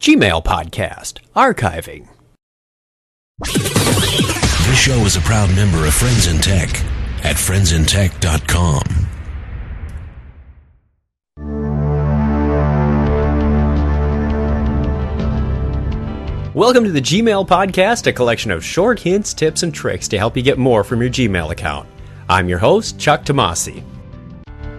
Gmail Podcast, Archiving. This show is a proud member of Friends in Tech at friendsintech.com. Welcome to the Gmail Podcast, a collection of short hints, tips, and tricks to help you get more from your Gmail account. I'm your host, Chuck Tomasi.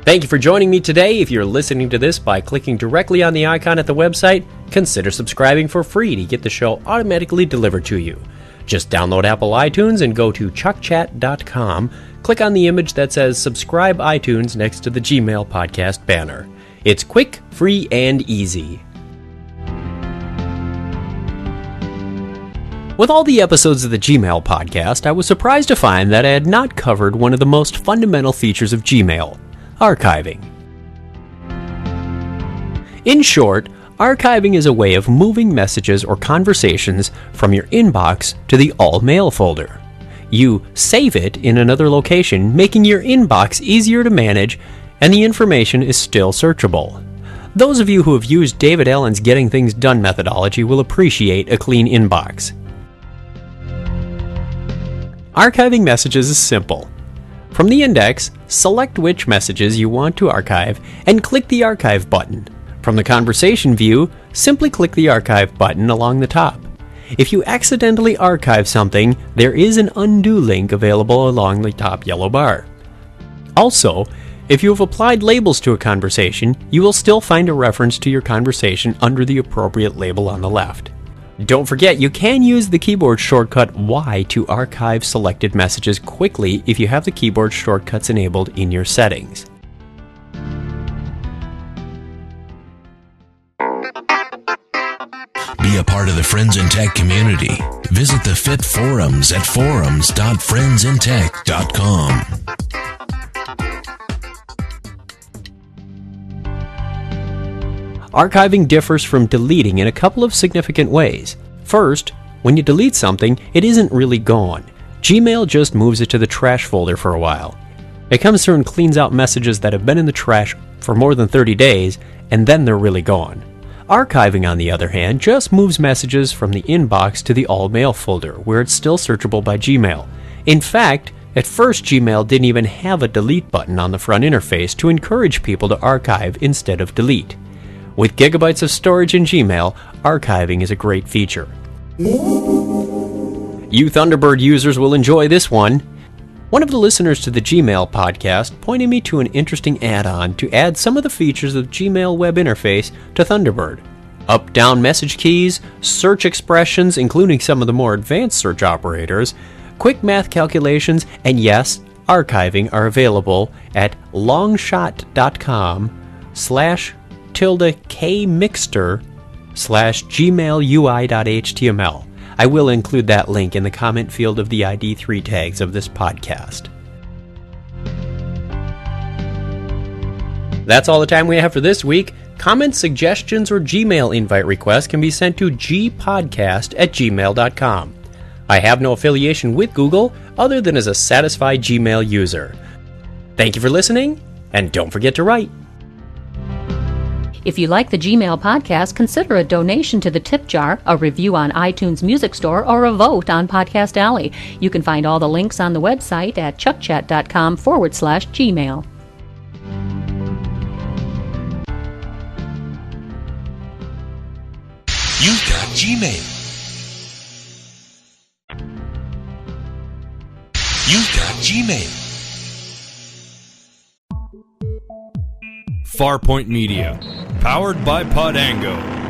Thank you for joining me today. If you're listening to this by clicking directly on the icon at the website, consider subscribing for free to get the show automatically delivered to you. Just download Apple iTunes and go to chuckchat.com. Click on the image that says Subscribe iTunes next to the Gmail podcast banner. It's quick, free, and easy. With all the episodes of the Gmail podcast, I was surprised to find that I had not covered one of the most fundamental features of Gmail archiving. In short, archiving is a way of moving messages or conversations from your inbox to the all mail folder. You save it in another location, making your inbox easier to manage, and the information is still searchable. Those of you who have used David Allen's Getting Things Done methodology will appreciate a clean inbox. Archiving messages is simple. From the index, select which messages you want to archive and click the Archive button. From the conversation view, simply click the Archive button along the top. If you accidentally archive something, there is an undo link available along the top yellow bar. Also, if you have applied labels to a conversation, you will still find a reference to your conversation under the appropriate label on the left. Don't forget, you can use the keyboard shortcut Y to archive selected messages quickly if you have the keyboard shortcuts enabled in your settings. Be a part of the Friends in Tech community. Visit the FIT forums at forums.friendsintech.com. Archiving differs from deleting in a couple of significant ways. First, when you delete something, it isn't really gone. Gmail just moves it to the trash folder for a while. It comes through and cleans out messages that have been in the trash for more than 30 days, and then they're really gone. Archiving, on the other hand, just moves messages from the inbox to the all mail folder, where it's still searchable by Gmail. In fact, at first, Gmail didn't even have a delete button on the front interface to encourage people to archive instead of delete. With gigabytes of storage in Gmail, archiving is a great feature. You Thunderbird users will enjoy this one. One of the listeners to the Gmail podcast pointed me to an interesting add on to add some of the features of Gmail web interface to Thunderbird. Up down message keys, search expressions, including some of the more advanced search operators, quick math calculations, and yes, archiving are available at longshot.com slash tilde kmixter slash gmail gmailui.html. I will include that link in the comment field of the ID3 tags of this podcast. That's all the time we have for this week. Comments, suggestions, or Gmail invite requests can be sent to gpodcast at gmail.com. I have no affiliation with Google other than as a satisfied Gmail user. Thank you for listening, and don't forget to write. If you like the Gmail podcast, consider a donation to the tip jar, a review on iTunes Music Store, or a vote on Podcast Alley. You can find all the links on the website at chuckchat.com forward slash Gmail. You've got Gmail. You've got Gmail. Farpoint Media, powered by Podango.